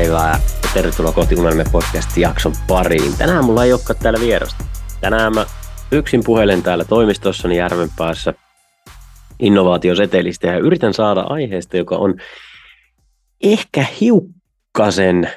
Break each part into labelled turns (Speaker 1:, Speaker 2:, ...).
Speaker 1: päivää ja tervetuloa kohti Unelmien podcastin jakson pariin. Tänään mulla ei olekaan täällä vierasta. Tänään mä yksin puhelen täällä toimistossani Järvenpäässä innovaatiosetelistä ja yritän saada aiheesta, joka on ehkä hiukkasen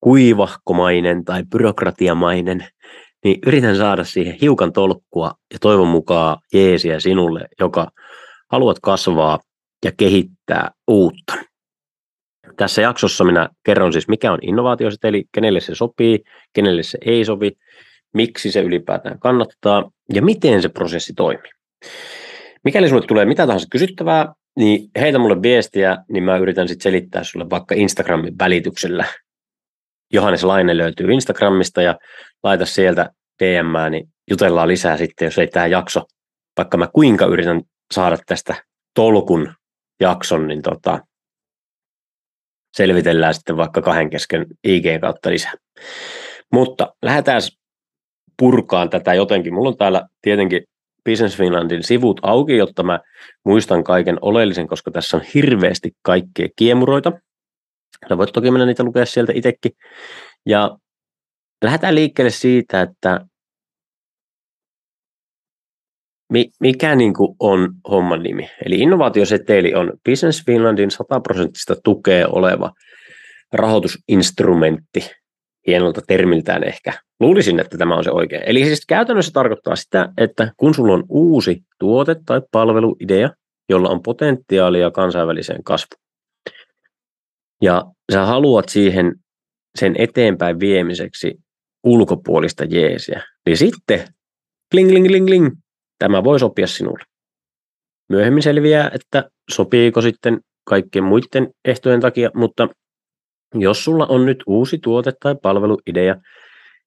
Speaker 1: kuivahkomainen tai byrokratiamainen, niin yritän saada siihen hiukan tolkkua ja toivon mukaan jeesiä sinulle, joka haluat kasvaa ja kehittää uutta. Tässä jaksossa minä kerron siis, mikä on innovaatioseteli, kenelle se sopii, kenelle se ei sovi, miksi se ylipäätään kannattaa ja miten se prosessi toimii. Mikäli sinulle tulee mitä tahansa kysyttävää, niin heitä mulle viestiä, niin mä yritän sitten selittää sulle vaikka Instagramin välityksellä. Johannes Laine löytyy Instagramista ja laita sieltä DM, niin jutellaan lisää sitten, jos ei tämä jakso, vaikka mä kuinka yritän saada tästä tolkun jakson, niin tota, selvitellään sitten vaikka kahden kesken IG kautta lisää. Mutta lähdetään purkaan tätä jotenkin. Mulla on täällä tietenkin Business Finlandin sivut auki, jotta mä muistan kaiken oleellisen, koska tässä on hirveästi kaikkea kiemuroita. Sä voit toki mennä niitä lukea sieltä itsekin. Ja lähdetään liikkeelle siitä, että mikä niin kuin on homman nimi? Eli innovaatioseteli on Business Finlandin 100 prosenttista tukea oleva rahoitusinstrumentti, hienolta termiltään ehkä. Luulisin, että tämä on se oikein. Eli siis käytännössä tarkoittaa sitä, että kun sulla on uusi tuote tai palveluidea, jolla on potentiaalia kansainväliseen kasvuun, ja sä haluat siihen sen eteenpäin viemiseksi ulkopuolista jeesiä, niin sitten kling, kling, kling, kling, tämä voi sopia sinulle. Myöhemmin selviää, että sopiiko sitten kaikkien muiden ehtojen takia, mutta jos sulla on nyt uusi tuote tai palveluidea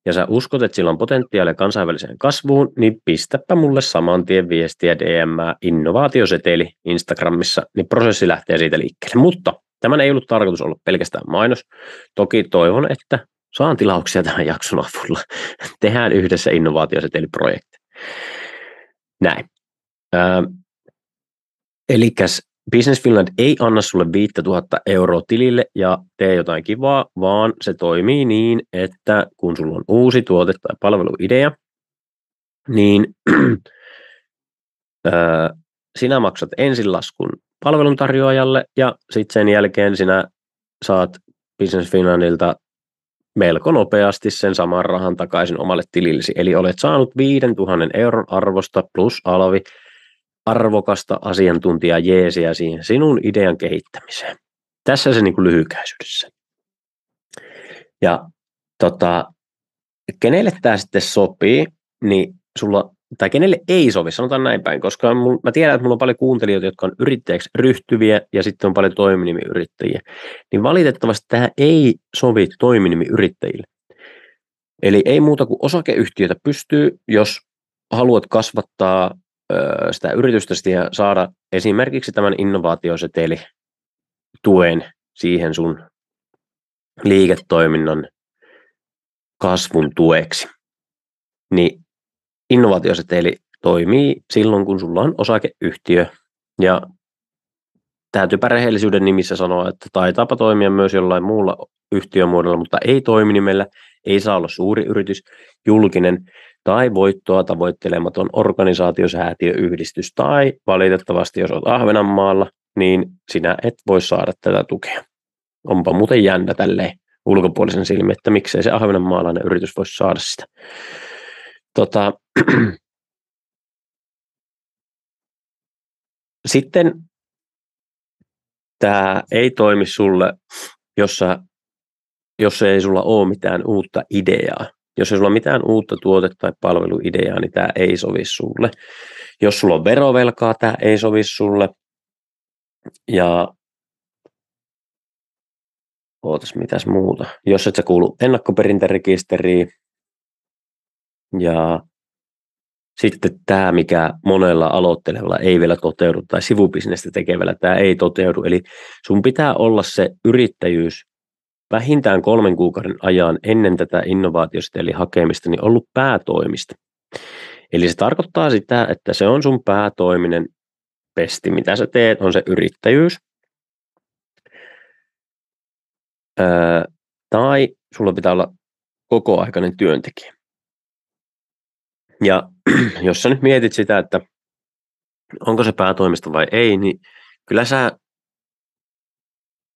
Speaker 1: ja sä uskot, että sillä on potentiaalia kansainväliseen kasvuun, niin pistäpä mulle saman tien viestiä DM innovaatioseteli Instagramissa, niin prosessi lähtee siitä liikkeelle. Mutta tämän ei ollut tarkoitus olla pelkästään mainos. Toki toivon, että saan tilauksia tämän jakson avulla. Tehdään yhdessä innovaatioseteliprojekti. Näin. Äh, Eli Business Finland ei anna sulle 5000 euroa tilille ja tee jotain kivaa, vaan se toimii niin, että kun sulla on uusi tuote tai palveluidea, niin äh, sinä maksat ensin laskun palveluntarjoajalle ja sitten sen jälkeen sinä saat Business Finlandilta melko nopeasti sen saman rahan takaisin omalle tilillesi. Eli olet saanut 5000 euron arvosta plus alvi arvokasta asiantuntijaa jeesiä siihen sinun idean kehittämiseen. Tässä se niin kuin lyhykäisyydessä. Ja tota, kenelle tämä sitten sopii, niin sulla, tai kenelle ei sovi, sanotaan näin päin, koska mul, mä tiedän, että mulla on paljon kuuntelijoita, jotka on yrittäjäksi ryhtyviä ja sitten on paljon toiminimiyrittäjiä, niin valitettavasti tämä ei sovi toiminimiyrittäjille. Eli ei muuta kuin osakeyhtiötä pystyy, jos haluat kasvattaa ö, sitä yritystä ja saada esimerkiksi tämän innovaatioseteli tuen siihen sun liiketoiminnan kasvun tueksi. Niin innovaatioseteli toimii silloin, kun sulla on osakeyhtiö ja täytyypä rehellisyyden nimissä sanoa, että taitaapa toimia myös jollain muulla yhtiömuodolla, mutta ei toiminimellä, ei saa olla suuri yritys, julkinen tai voittoa tavoittelematon organisaatiosäätiö, yhdistys tai valitettavasti, jos olet Ahvenanmaalla, niin sinä et voi saada tätä tukea. Onpa muuten jännä tälleen ulkopuolisen silmin, että miksei se ahvenanmaalainen yritys voisi saada sitä. Tota, sitten tämä ei toimi sulle, jos, sä, jos ei sulla ole mitään uutta ideaa. Jos ei sulla mitään uutta tuote- tai palveluideaa, niin tämä ei sovi sulle. Jos sulla on verovelkaa, tämä ei sovi sulle. Ja ootas mitäs muuta. Jos et sä kuulu ennakkoperintärekisteriin ja sitten tämä, mikä monella aloittelevalla ei vielä toteudu tai sivubisnestä tekevällä tämä ei toteudu. Eli sun pitää olla se yrittäjyys vähintään kolmen kuukauden ajan ennen tätä innovaatiosta eli hakemista niin ollut päätoimista. Eli se tarkoittaa sitä, että se on sun päätoiminen pesti, mitä sä teet, on se yrittäjyys. Öö, tai sulla pitää olla kokoaikainen työntekijä. Ja jos sä nyt mietit sitä, että onko se päätoimista vai ei, niin kyllä sä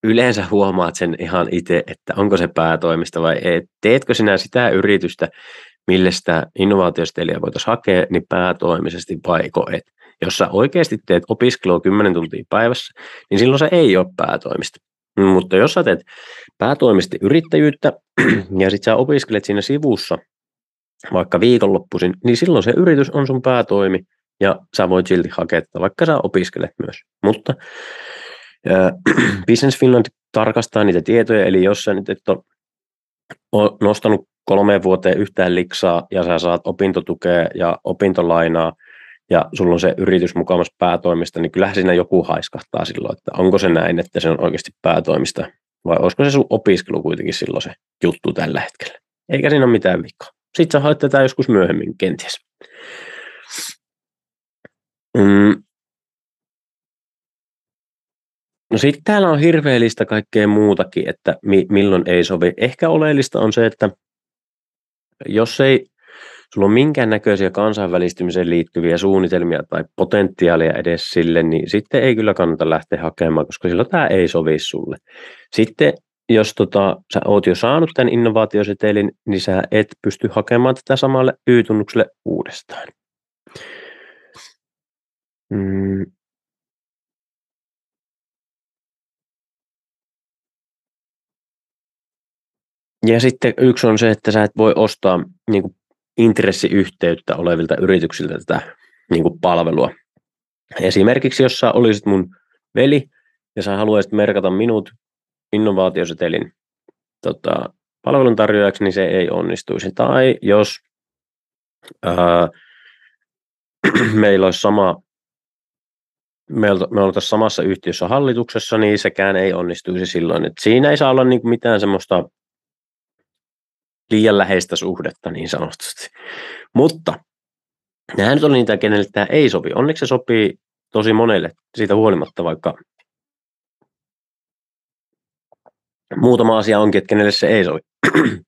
Speaker 1: yleensä huomaat sen ihan itse, että onko se päätoimista vai ei. Teetkö sinä sitä yritystä, millä sitä innovaatiosteliä voitaisiin hakea, niin päätoimisesti vaiko et. Jos sä oikeasti teet opiskelua 10 tuntia päivässä, niin silloin se ei ole päätoimista. Mutta jos sä teet päätoimisesti yrittäjyyttä ja sitten sä opiskelet siinä sivussa vaikka viikonloppuisin, niin silloin se yritys on sun päätoimi ja sä voit silti hakea, vaikka sä opiskelet myös. Mutta äh, Business Finland tarkastaa niitä tietoja, eli jos sä nyt et ole nostanut kolmeen vuoteen yhtään liksaa ja sä saat opintotukea ja opintolainaa ja sulla on se yritys mukamassa päätoimista, niin kyllähän siinä joku haiskahtaa silloin, että onko se näin, että se on oikeasti päätoimista vai olisiko se sun opiskelu kuitenkin silloin se juttu tällä hetkellä. Eikä siinä ole mitään vikaa. Sitten sä haet tätä joskus myöhemmin kenties. Mm. No sitten täällä on hirveellistä kaikkea muutakin, että mi- milloin ei sovi. Ehkä oleellista on se, että jos ei sulla on minkäännäköisiä kansainvälistymiseen liittyviä suunnitelmia tai potentiaalia edes sille, niin sitten ei kyllä kannata lähteä hakemaan, koska silloin tämä ei sovi sulle. Sitten jos tota, sä oot jo saanut tämän innovaatiosetelin, niin sä et pysty hakemaan tätä samalle Y-tunnukselle uudestaan. Mm. Ja sitten yksi on se, että sä et voi ostaa niin kuin intressiyhteyttä olevilta yrityksiltä tätä niin kuin palvelua. Esimerkiksi jos sä olisit mun veli ja sä haluaisit merkata minut innovaatiosetelin tota, palveluntarjoajaksi, niin se ei onnistuisi. Tai jos ää, meillä olisi sama, me oltaisiin samassa yhtiössä hallituksessa, niin sekään ei onnistuisi silloin. Et siinä ei saa olla niin mitään semmoista liian läheistä suhdetta niin sanotusti. Mutta nämä nyt on niitä, kenelle tämä ei sopi. Onneksi se sopii tosi monelle siitä huolimatta, vaikka muutama asia onkin, että kenelle se ei sovi.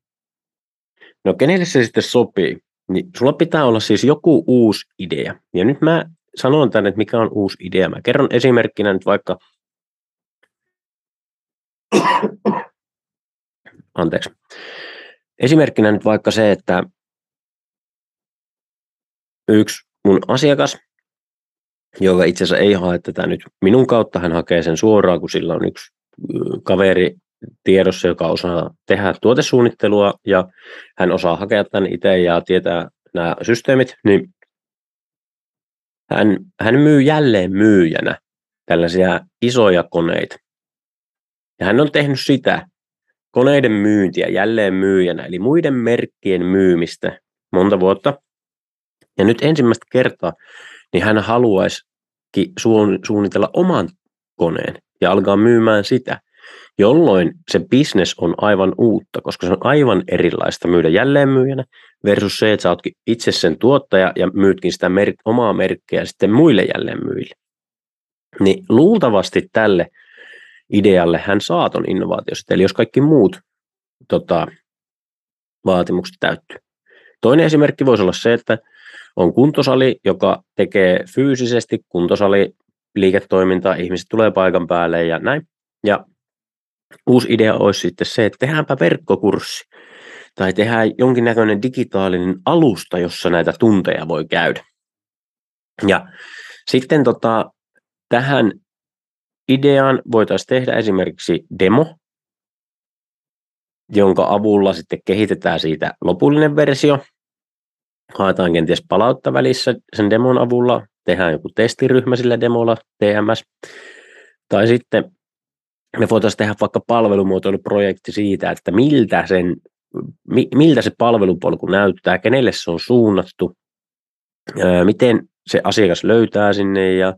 Speaker 1: no kenelle se sitten sopii? Niin sulla pitää olla siis joku uusi idea. Ja nyt mä sanon tänne, että mikä on uusi idea. Mä kerron esimerkkinä nyt vaikka, anteeksi, Esimerkkinä nyt vaikka se, että yksi mun asiakas, joka itse asiassa ei hae tätä nyt minun kautta, hän hakee sen suoraan, kun sillä on yksi kaveri tiedossa, joka osaa tehdä tuotesuunnittelua ja hän osaa hakea tämän itse ja tietää nämä systeemit, niin hän, hän myy jälleen myyjänä tällaisia isoja koneita. Ja hän on tehnyt sitä koneiden myyntiä jälleen myyjänä, eli muiden merkkien myymistä monta vuotta. Ja nyt ensimmäistä kertaa niin hän haluaisi suunnitella oman koneen ja alkaa myymään sitä, jolloin se business on aivan uutta, koska se on aivan erilaista myydä jälleenmyyjänä versus se, että sä ootkin itse sen tuottaja ja myytkin sitä mer- omaa merkkiä sitten muille jälleenmyyjille. Niin luultavasti tälle idealle hän saa ton innovaatiosta, eli jos kaikki muut tota, vaatimukset täyttyy. Toinen esimerkki voisi olla se, että on kuntosali, joka tekee fyysisesti kuntosali liiketoimintaa, ihmiset tulee paikan päälle ja näin. Ja uusi idea olisi sitten se, että tehdäänpä verkkokurssi tai tehdään jonkinnäköinen digitaalinen alusta, jossa näitä tunteja voi käydä. Ja sitten tota, tähän ideaan voitaisiin tehdä esimerkiksi demo, jonka avulla sitten kehitetään siitä lopullinen versio. Haetaan kenties palautta välissä sen demon avulla, tehdään joku testiryhmä sillä demolla, TMS. Tai sitten me voitaisiin tehdä vaikka palvelumuotoiluprojekti siitä, että miltä, sen, miltä se palvelupolku näyttää, kenelle se on suunnattu, miten se asiakas löytää sinne ja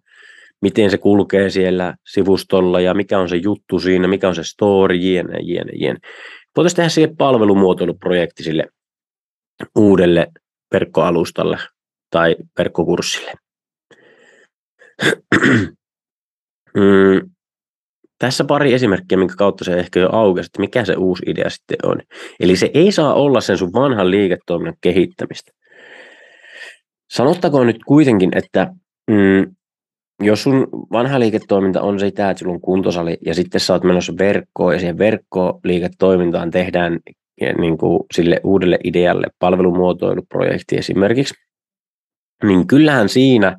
Speaker 1: miten se kulkee siellä sivustolla ja mikä on se juttu siinä, mikä on se story, jne, jne, jne. Voitaisiin tehdä siihen palvelumuotoiluprojekti sille uudelle verkkoalustalle tai verkkokurssille. mm. Tässä pari esimerkkiä, minkä kautta se ehkä jo aukesi, että mikä se uusi idea sitten on. Eli se ei saa olla sen sun vanhan liiketoiminnan kehittämistä. Sanottakoon nyt kuitenkin, että mm, jos sun vanha liiketoiminta on sitä, että sulla on kuntosali ja sitten sä oot menossa verkkoon ja siihen verkkoliiketoimintaan tehdään niin kuin sille uudelle idealle palvelumuotoiluprojekti esimerkiksi, niin kyllähän siinä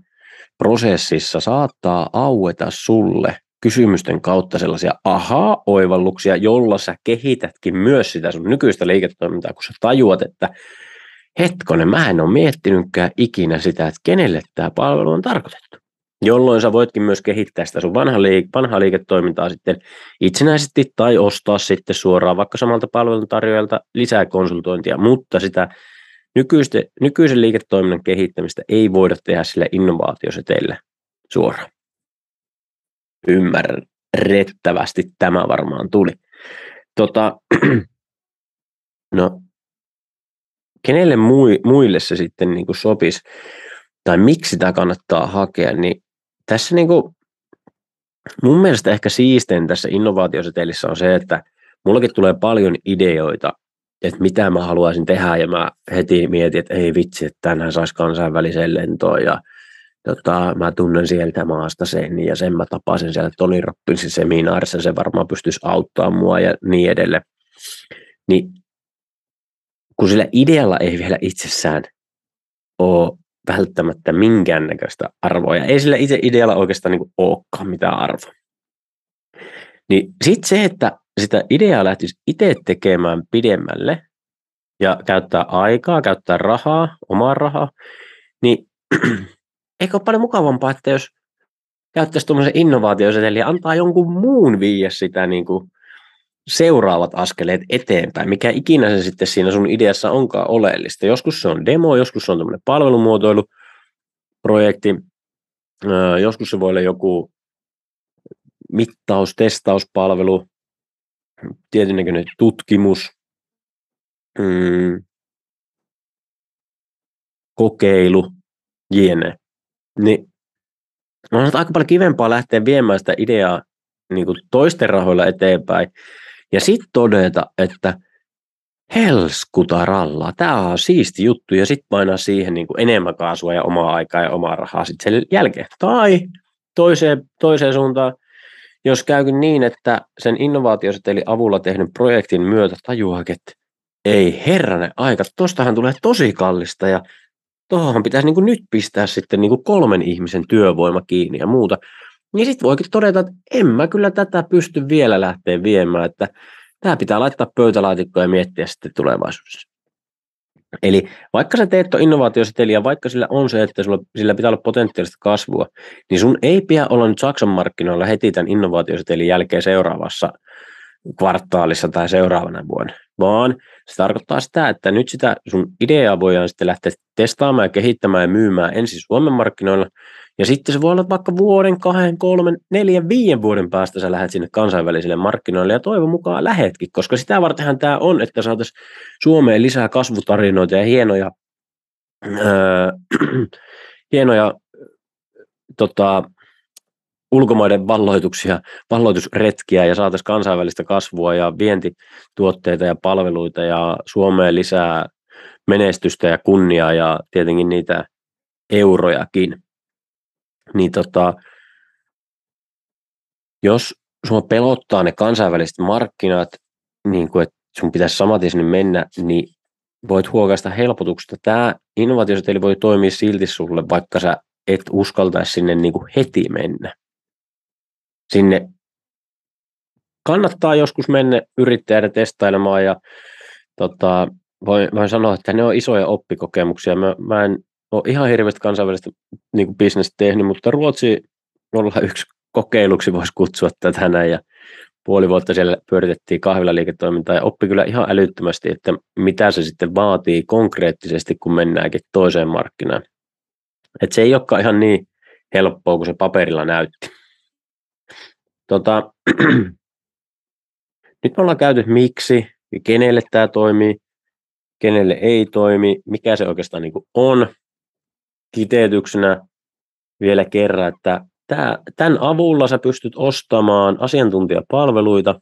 Speaker 1: prosessissa saattaa aueta sulle kysymysten kautta sellaisia aha-oivalluksia, jolla sä kehitätkin myös sitä sun nykyistä liiketoimintaa, kun sä tajuat, että hetkonen, mä en ole miettinytkään ikinä sitä, että kenelle tämä palvelu on tarkoitettu. Jolloin sä voitkin myös kehittää sitä sun vanhaa, liike- vanhaa liiketoimintaa sitten itsenäisesti tai ostaa sitten suoraan vaikka samalta palveluntarjoajalta lisää konsultointia, mutta sitä nykyistä, nykyisen liiketoiminnan kehittämistä ei voida tehdä sille innovaatioseteille suoraan. Ymmärrettävästi tämä varmaan tuli. Tota, no, kenelle muille se sitten niin kuin sopisi, tai miksi sitä kannattaa hakea, niin tässä niin kuin, mun mielestä ehkä siistein tässä innovaatiosetelissä on se, että mullakin tulee paljon ideoita, että mitä mä haluaisin tehdä, ja mä heti mietin, että ei vitsi, että tänään saisi kansainväliseen lentoon, ja tota, mä tunnen sieltä maasta sen, ja sen mä tapasin siellä Toni Robbinsin seminaarissa, se varmaan pystyisi auttamaan mua ja niin edelleen. Niin kun sillä idealla ei vielä itsessään ole välttämättä minkäännäköistä arvoa, ja ei sillä itse idealla oikeastaan niin olekaan mitään arvoa. Niin sitten se, että sitä ideaa lähtisi itse tekemään pidemmälle ja käyttää aikaa, käyttää rahaa, omaa rahaa, niin eikö ole paljon mukavampaa, että jos käyttäisi tuommoisen innovaatiosetelin ja antaa jonkun muun viiä sitä niin kuin seuraavat askeleet eteenpäin, mikä ikinä se sitten siinä sun ideassa onkaan oleellista. Joskus se on demo, joskus se on tämmöinen palvelumuotoiluprojekti, joskus se voi olla joku mittaus, testauspalvelu, tietynlainen tutkimus, mm, kokeilu, jne. Niin. On aika paljon kivempaa lähteä viemään sitä ideaa niin kuin toisten rahoilla eteenpäin, ja sitten todeta, että helskutaralla, tämä on siisti juttu, ja sitten painaa siihen niin kuin enemmän kaasua ja omaa aikaa ja omaa rahaa sitten sen jälkeen. Tai toiseen, toiseen suuntaan, jos käykin niin, että sen innovaatioseteli avulla tehdyn projektin myötä tajuaa, että ei herranen aika, tostahan tulee tosi kallista ja tuohon pitäisi niin kuin nyt pistää sitten niin kuin kolmen ihmisen työvoima kiinni ja muuta. Niin sitten voikin todeta, että en mä kyllä tätä pysty vielä lähteä viemään, että tämä pitää laittaa pöytälaatikkoon ja miettiä sitten tulevaisuudessa. Eli vaikka sä teet tuon innovaatioseteli ja vaikka sillä on se, että sulla, sillä pitää olla potentiaalista kasvua, niin sun ei pidä olla nyt Saksan markkinoilla heti tämän innovaatiosetelin jälkeen seuraavassa kvartaalissa tai seuraavana vuonna, vaan se tarkoittaa sitä, että nyt sitä sun ideaa voidaan sitten lähteä testaamaan ja kehittämään ja myymään ensin Suomen markkinoilla, ja sitten se voi olla vaikka vuoden, kahden, kolmen, neljän, viiden vuoden päästä sä lähdet sinne kansainvälisille markkinoille ja toivon mukaan lähetkin, koska sitä vartenhan tämä on, että saataisiin Suomeen lisää kasvutarinoita ja hienoja, öö, hienoja tota, ulkomaiden valloituksia, valloitusretkiä ja saataisiin kansainvälistä kasvua ja vientituotteita ja palveluita ja Suomeen lisää menestystä ja kunniaa ja tietenkin niitä eurojakin niin tota, jos sinua pelottaa ne kansainväliset markkinat, niin kuin, että sun pitäisi samaten sinne mennä, niin voit huokaista helpotuksesta. Tämä innovaatioseteli voi toimia silti sulle, vaikka sä et uskaltaisi sinne niin kuin heti mennä. Sinne kannattaa joskus mennä yrittäjänä testailemaan ja tota, voin, voin sanoa, että ne on isoja oppikokemuksia. Mä, mä en ole ihan hirveästi kansainvälistä niin bisnestä tehnyt, mutta Ruotsi olla yksi kokeiluksi voisi kutsua tätä näin ja puoli vuotta siellä pyöritettiin kahvilaliiketoimintaa ja oppi kyllä ihan älyttömästi, että mitä se sitten vaatii konkreettisesti, kun mennäänkin toiseen markkinaan. Että se ei olekaan ihan niin helppoa kuin se paperilla näytti. Tota, nyt me ollaan käyty miksi kenelle tämä toimii, kenelle ei toimi, mikä se oikeastaan niin on. Kiteytyksenä vielä kerran, että tämän avulla sä pystyt ostamaan asiantuntijapalveluita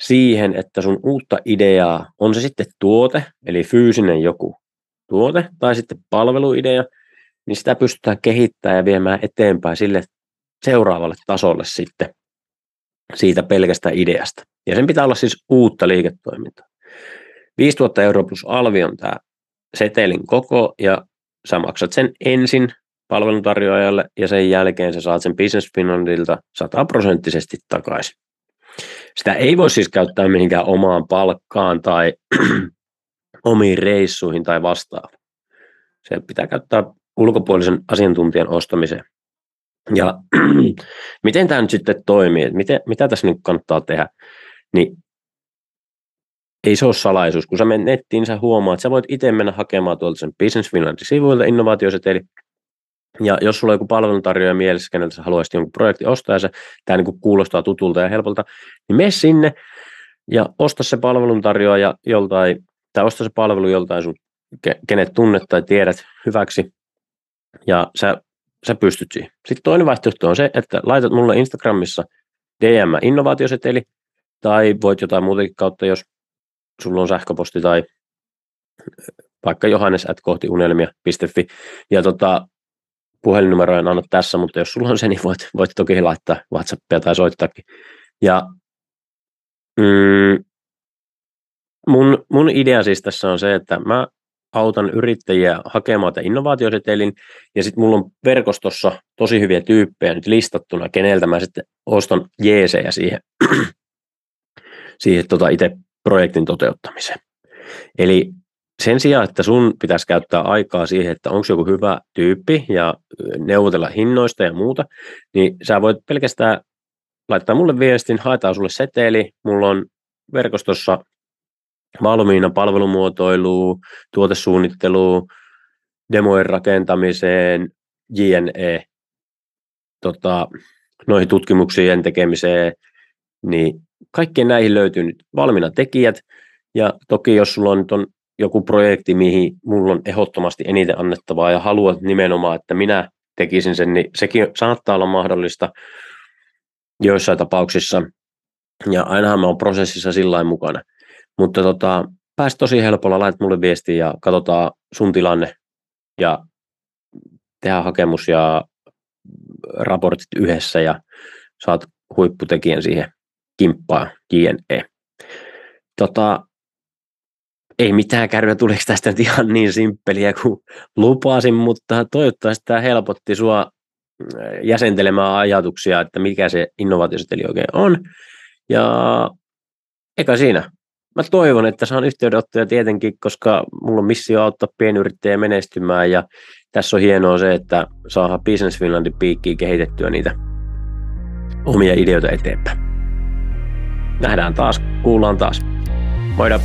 Speaker 1: siihen, että sun uutta ideaa, on se sitten tuote, eli fyysinen joku tuote, tai sitten palveluidea, niin sitä pystytään kehittämään ja viemään eteenpäin sille seuraavalle tasolle sitten siitä pelkästä ideasta. Ja sen pitää olla siis uutta liiketoimintaa. 5000 euroa plus alvi on tämä setelin koko, ja sä maksat sen ensin palveluntarjoajalle, ja sen jälkeen sä saat sen Business Finlandilta sataprosenttisesti takaisin. Sitä ei voi siis käyttää mihinkään omaan palkkaan tai omiin reissuihin tai vastaavaan. Se pitää käyttää ulkopuolisen asiantuntijan ostamiseen. Ja miten tämä nyt sitten toimii, miten, mitä tässä nyt kannattaa tehdä, niin ei se ole salaisuus. Kun sä menet nettiin, niin sä huomaat, että sä voit itse mennä hakemaan tuolta sen Business Finlandin sivuilta innovaatioseteli, ja jos sulla on joku palveluntarjoaja mielessä, keneltä sä haluaisit jonkun projekti ostaa, ja se, tämä niin kuulostaa tutulta ja helpolta, niin mene sinne ja osta se palveluntarjoaja joltain, tai osta se palvelu joltain sun, kenet tunnet tai tiedät hyväksi, ja sä, sä pystyt siihen. Sitten toinen vaihtoehto on se, että laitat mulle Instagramissa DM innovaatioseteli, tai voit jotain muutakin kautta, jos sulla on sähköposti tai vaikka johannes at kohti unelmia.fi, ja tota, puhelinnumero en anna tässä, mutta jos sulla on se, niin voit, voit toki laittaa WhatsAppia tai soittaakin. Ja mm, mun, mun idea siis tässä on se, että mä autan yrittäjiä hakemaan tämän innovaatiosetelin, ja sitten mulla on verkostossa tosi hyviä tyyppejä nyt listattuna, keneltä mä sitten ostan jeesejä siihen, siihen tota itse projektin toteuttamiseen. Eli sen sijaan, että sun pitäisi käyttää aikaa siihen, että onko joku hyvä tyyppi ja neuvotella hinnoista ja muuta, niin sä voit pelkästään laittaa mulle viestin, haetaan sulle seteli, mulla on verkostossa valmiina palvelumuotoiluun, tuotesuunnitteluun, demojen rakentamiseen, JNE, tota, noihin tutkimuksien tekemiseen, niin kaikkien näihin löytyy nyt valmiina tekijät, ja toki jos sulla on nyt on joku projekti, mihin mulla on ehdottomasti eniten annettavaa ja haluat nimenomaan, että minä tekisin sen, niin sekin saattaa olla mahdollista joissain tapauksissa. Ja ainahan mä oon prosessissa sillä mukana. Mutta tota, pääst tosi helpolla, laitat mulle viestiä ja katsotaan sun tilanne ja tehdään hakemus ja raportit yhdessä ja saat huipputekijän siihen kimppaan, JNE. Tota, ei mitään kärryä, tuliko tästä nyt ihan niin simppeliä kuin lupasin, mutta toivottavasti tämä helpotti sua äh, jäsentelemään ajatuksia, että mikä se innovaatioseteli oikein on. Ja eikä siinä. Mä toivon, että saan yhteydenottoja tietenkin, koska mulla on missio auttaa pienyrittäjä menestymään ja tässä on hienoa se, että saadaan Business Finlandin piikkiin kehitettyä niitä omia ideoita eteenpäin. Nähdään taas, kuullaan taas. Moida!